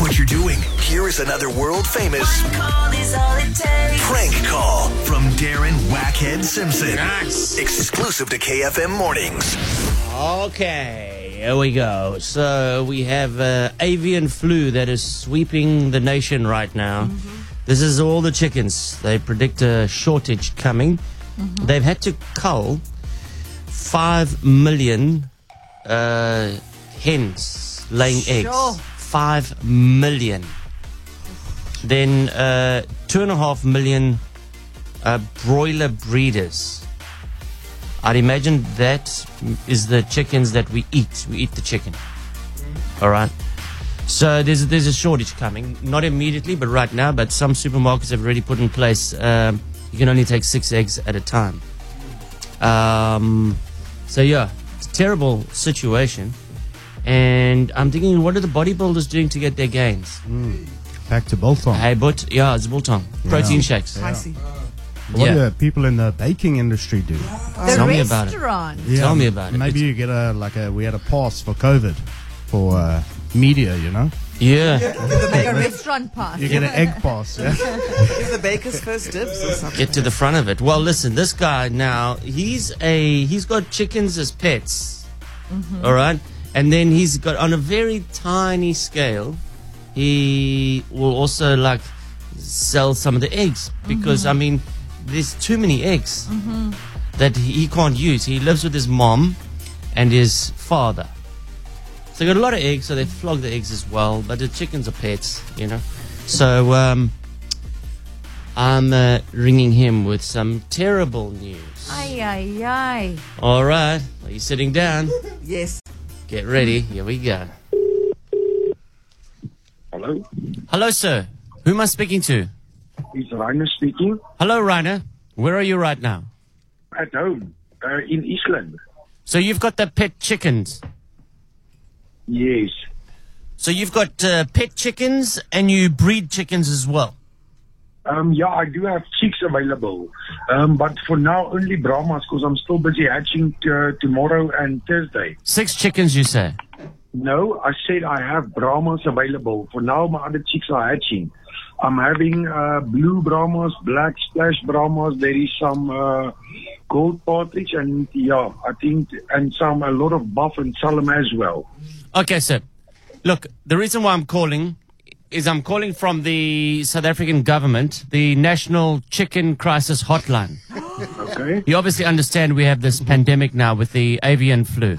Stop what you're doing. Here is another world famous Call is all it takes. prank call from Darren Wackhead Simpson. Nice. Exclusive to KFM Mornings. Okay, here we go. So we have uh, avian flu that is sweeping the nation right now. This is all the chickens. They predict a shortage coming. They've had to cull five million uh, hens laying eggs. Five million. Then uh, two and a half million uh, broiler breeders. I'd imagine that is the chickens that we eat. We eat the chicken. All right. So there's there's a shortage coming, not immediately, but right now. But some supermarkets have already put in place. Um, you can only take six eggs at a time. Um, so yeah, it's a terrible situation. And I'm thinking, what are the bodybuilders doing to get their gains? Back to Bolton. Hey, but yeah, it's biltong. Protein shakes. I see. What yeah. do the people in the baking industry do? The Tell me about it. restaurant. Tell me about it. Maybe you get a like a we had a pass for COVID for uh, media, you know. Yeah. Like a restaurant pass. You get an egg pass. Yeah? Is the baker's first dibs or something? get to the front of it. Well, listen, this guy now he's a he's got chickens as pets, all right, and then he's got on a very tiny scale. He will also like sell some of the eggs because I mean, there's too many eggs that he he can't use. He lives with his mom and his father. So they got a lot of eggs, so they flog the eggs as well. But the chickens are pets, you know. So um, I'm uh, ringing him with some terrible news. Ay, ay, ay. All right, are you sitting down? Yes. Get ready. Here we go. Hello, Hello, sir. Who am I speaking to? it's Rainer speaking. Hello, Rainer. Where are you right now? At home, uh, in Eastland. So you've got the pet chickens. Yes. So you've got uh, pet chickens and you breed chickens as well. Um, yeah, I do have chicks available. Um, but for now, only Brahmas because I'm still busy hatching t- tomorrow and Thursday. Six chickens, you say? No, I said I have Brahmas available. For now, my other chicks are hatching. I'm having uh, blue Brahmas, black splash Brahmas. There is some uh, gold partridge and yeah, I think, and some, a lot of buff and solemn as well. Okay, sir. Look, the reason why I'm calling is I'm calling from the South African government, the National Chicken Crisis Hotline. Okay. You obviously understand we have this pandemic now with the avian flu.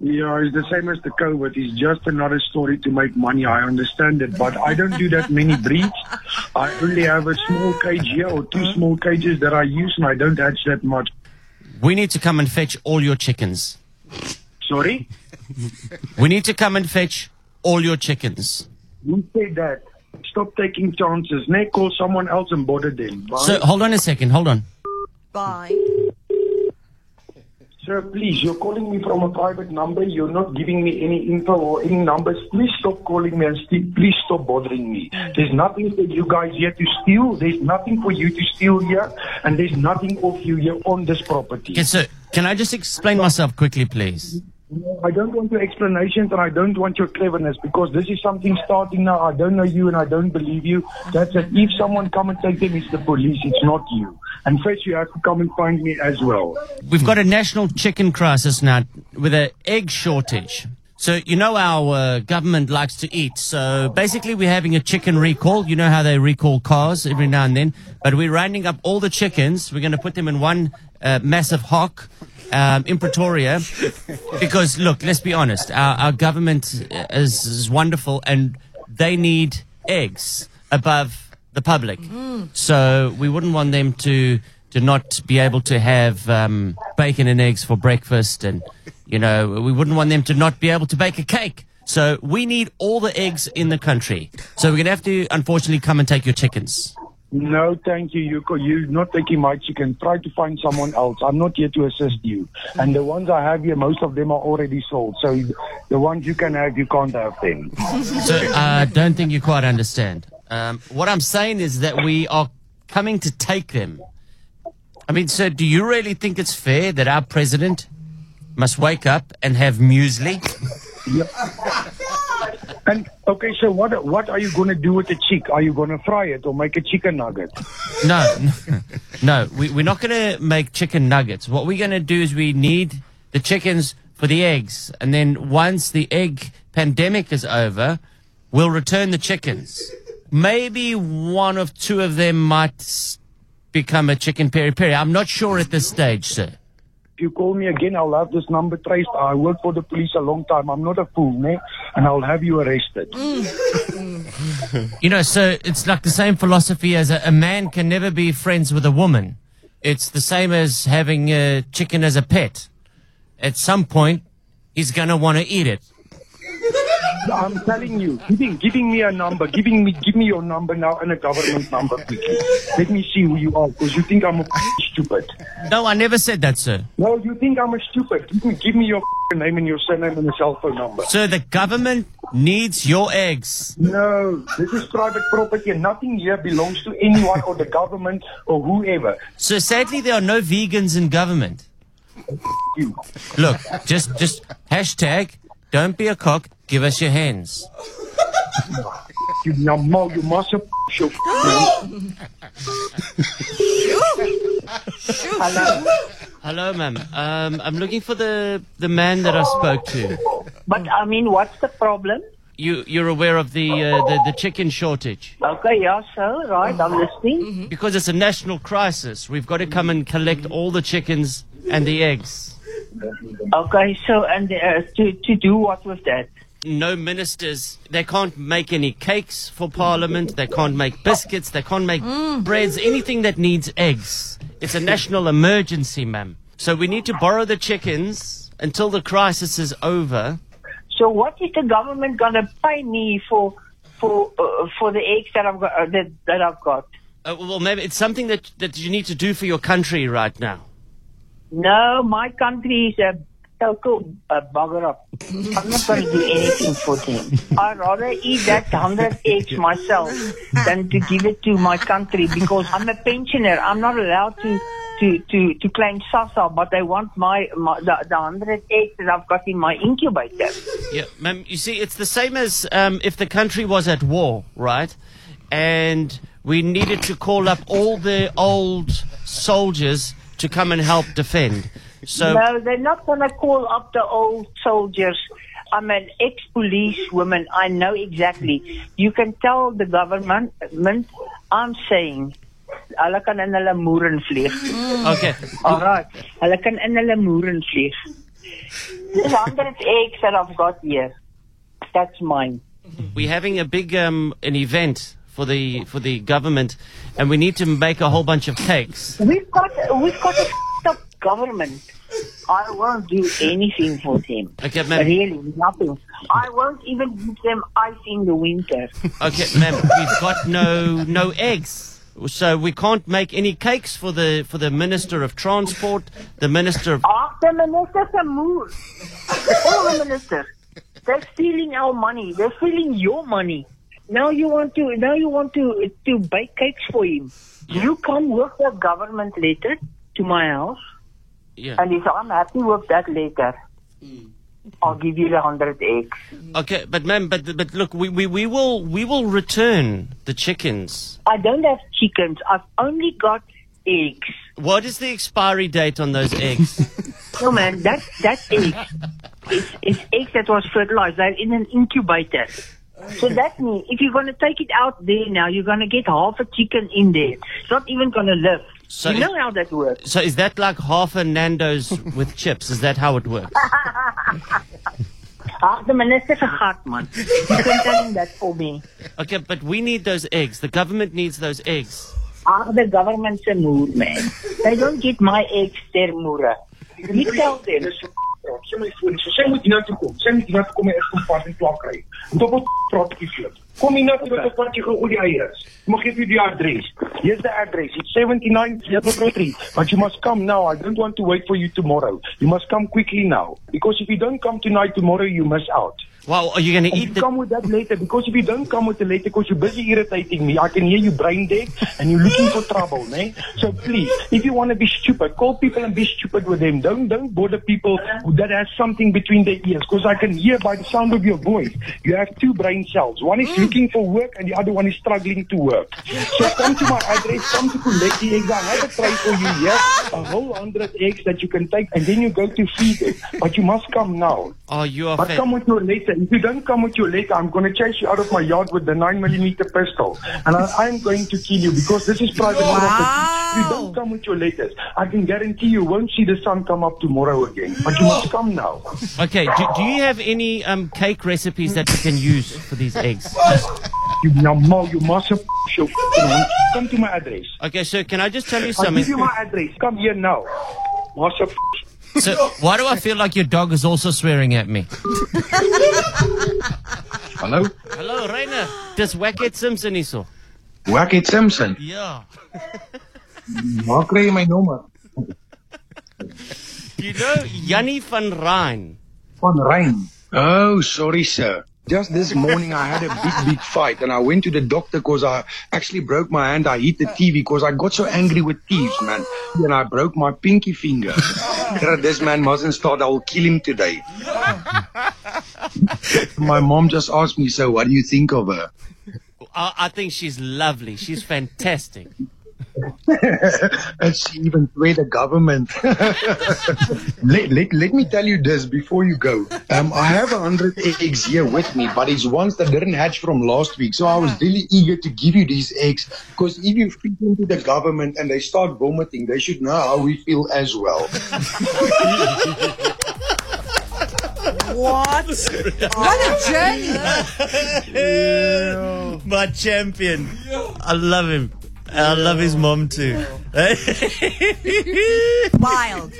Yeah, it's the same as the COVID. It's just another story to make money. I understand it, but I don't do that many breeds. I only have a small cage here or two small cages that I use, and I don't hatch that much. We need to come and fetch all your chickens. Sorry, We need to come and fetch all your chickens. Who said that? Stop taking chances. Nay, call someone else and bother them. Bye. So hold on a second, hold on. Bye. Sir, please, you're calling me from a private number. You're not giving me any info or any numbers. Please stop calling me and st- please stop bothering me. There's nothing for you guys here to steal. There's nothing for you to steal here, and there's nothing of you here on this property. Okay, so can I just explain myself quickly, please? I don't want your explanations and I don't want your cleverness because this is something starting now. I don't know you and I don't believe you. That's it. If someone come and take them, it's the police. It's not you. And first, you have to come and find me as well. We've got a national chicken crisis now with an egg shortage. So you know our uh, government likes to eat. So basically, we're having a chicken recall. You know how they recall cars every now and then, but we're rounding up all the chickens. We're going to put them in one uh, massive hock um, in Pretoria, because look, let's be honest. Our, our government is, is wonderful, and they need eggs above the public. So we wouldn't want them to to not be able to have um, bacon and eggs for breakfast, and you know we wouldn't want them to not be able to bake a cake. So we need all the eggs in the country. So we're gonna have to unfortunately come and take your chickens. No, thank you. You, you're not taking my chicken. Try to find someone else. I'm not here to assist you. And the ones I have here, most of them are already sold. So the ones you can have, you can't have them. So I uh, don't think you quite understand. Um, what I'm saying is that we are coming to take them. I mean, sir, do you really think it's fair that our president must wake up and have muesli? And okay, so what what are you going to do with the chick? Are you going to fry it or make a chicken nugget? No, no, we, we're not going to make chicken nuggets. What we're going to do is we need the chickens for the eggs. And then once the egg pandemic is over, we'll return the chickens. Maybe one of two of them might become a chicken peri peri. I'm not sure at this stage, sir. If you call me again, I'll have this number traced. I worked for the police a long time. I'm not a fool, ne? And I'll have you arrested. You know, so it's like the same philosophy as a, a man can never be friends with a woman. It's the same as having a chicken as a pet. At some point, he's going to want to eat it. I'm telling you, giving giving me a number, giving me give me your number now and a government number quickly. Let me see who you are, because you think I'm a stupid. No, I never said that, sir. No, you think I'm a stupid. Give me give me your name and your surname and a cell phone number. Sir, the government needs your eggs. No, this is private property and nothing here belongs to anyone or the government or whoever. So sadly, there are no vegans in government. Look, just just hashtag don't be a cock. Give us your hands. You number, you must have your Hello, ma'am. Um, I'm looking for the the man that I spoke to. But I mean, what's the problem? You you're aware of the uh, the, the chicken shortage Okay, yeah, so, right, I'm listening. because it's a national crisis. We've got to come and collect all the chickens and the eggs. Okay, so, and uh, to, to do what with that? No ministers. They can't make any cakes for Parliament. They can't make biscuits. They can't make breads. Anything that needs eggs. It's a national emergency, ma'am. So we need to borrow the chickens until the crisis is over. So what is the government gonna pay me for, for, uh, for the eggs that I've got, uh, that, that I've got? Uh, well, maybe it's something that, that you need to do for your country right now. No, my country is a total uh, bugger up. I'm not going to do anything for them. I'd rather eat that hundred eggs myself than to give it to my country because I'm a pensioner. I'm not allowed to to to, to claim SASSA, but they want my, my the, the hundred eggs that I've got in my incubator. Yeah, ma'am. You see, it's the same as um, if the country was at war, right? And we needed to call up all the old soldiers to come and help defend. So No, they're not going to call up the old soldiers. I'm an ex-police woman. I know exactly. You can tell the government. I'm saying, hulle kan in hulle moeren vlieg. okay, Alright, hulle kan in hulle moeren vlieg. This hundred eggs that I've got here, that's mine. we're having a big um, an event for the for the government, and we need to make a whole bunch of cakes. We've got we've got a government. I won't do anything for them. Okay, ma'am. Really, nothing. I won't even give them ice in the winter. Okay, ma'am, we've got no no eggs. So we can't make any cakes for the for the minister of transport, the minister of Ach, the ministers are moer. All the ministers. They're stealing our money. They're stealing your money. Now you want to now you want to to bake cakes for him. You come with the government letter to my house yeah. and if I'm happy with that letter, I'll give you the hundred eggs. Okay, but ma'am, but but look, we, we, we will we will return the chickens. I don't have chickens. I've only got eggs. What is the expiry date on those eggs? No man, that that egg is, is eggs that was fertilized. They're in an incubator. So oh. that means if you're gonna take it out there now, you're gonna get half a chicken in there. It's not even gonna live. So you know how that works. so is that like half a Nando's with chips? Is that how it works? The minister's a gat, man. You can tell him that for me. Okay, but we need those eggs. The government needs those eggs. Ah, the government's a mood, man. They don't get my eggs, they're moera. You tell them. Sy my foon, so sy moet hiernatoe kom. Sy moet hiernatoe kom en eers kom pas en klaar kry. Moet op praat ek flip. Kom hiernatoe met 'n kwartjie gou oor die eiers. Mag gee vir die adres. Here's the address. It's 79 Leopard Street. But you must come now. I don't want to wait for you tomorrow. You must come quickly now. Because if you don't come tonight, tomorrow you miss out. Well, are you going to eat you come with that later because if you don't come with the later because you're busy irritating me, I can hear you brain dead and you're looking for trouble, ne? So please, if you want to be stupid, call people and be stupid with them. Don't don't bother people that has something between their ears because I can hear by the sound of your voice you have two brain cells. One is mm. looking for work and the other one is struggling to work. So come to my address, come to collect the Eggs. I have a tray for you here, a whole hundred eggs that you can take and then you go to feed it. But you must come now. Oh, you are But come with your letter. If you don't come with your letter, I'm going to chase you out of my yard with the 9 millimeter pistol. And I, I'm going to kill you because this is private property. If you don't come with your letters, I can guarantee you won't see the sun come up tomorrow again. But you must come now. Okay. Do, do you have any um, cake recipes that you can use for these eggs? You normal, you must have your. Come to my address. Okay, so can I just tell you I'll something? give you my address. Come here now. Must have So, why do I feel like your dog is also swearing at me? Hello? Hello, Rainer. Dis Wackhead Simpson hierso. Wackhead Simpson. Ja. Waar kry jy my nommer? You know Jannie van Rijn. Van Rein. Oh, sorry sir. Just this morning I had a big, big fight and I went to the doctor because I actually broke my hand. I hit the TV because I got so angry with thieves, man. And I broke my pinky finger. This man mustn't start. I will kill him today. my mom just asked me, so what do you think of her? I, I think she's lovely. She's fantastic. and she even sway the government. let, let, let me tell you this before you go. Um, I have a hundred eggs here with me, but it's ones that didn't hatch from last week. So I was really eager to give you these eggs because if you feed them to the government and they start vomiting, they should know how we feel as well. What? what a journey. My champion. I love him. I love his mom too. Wild.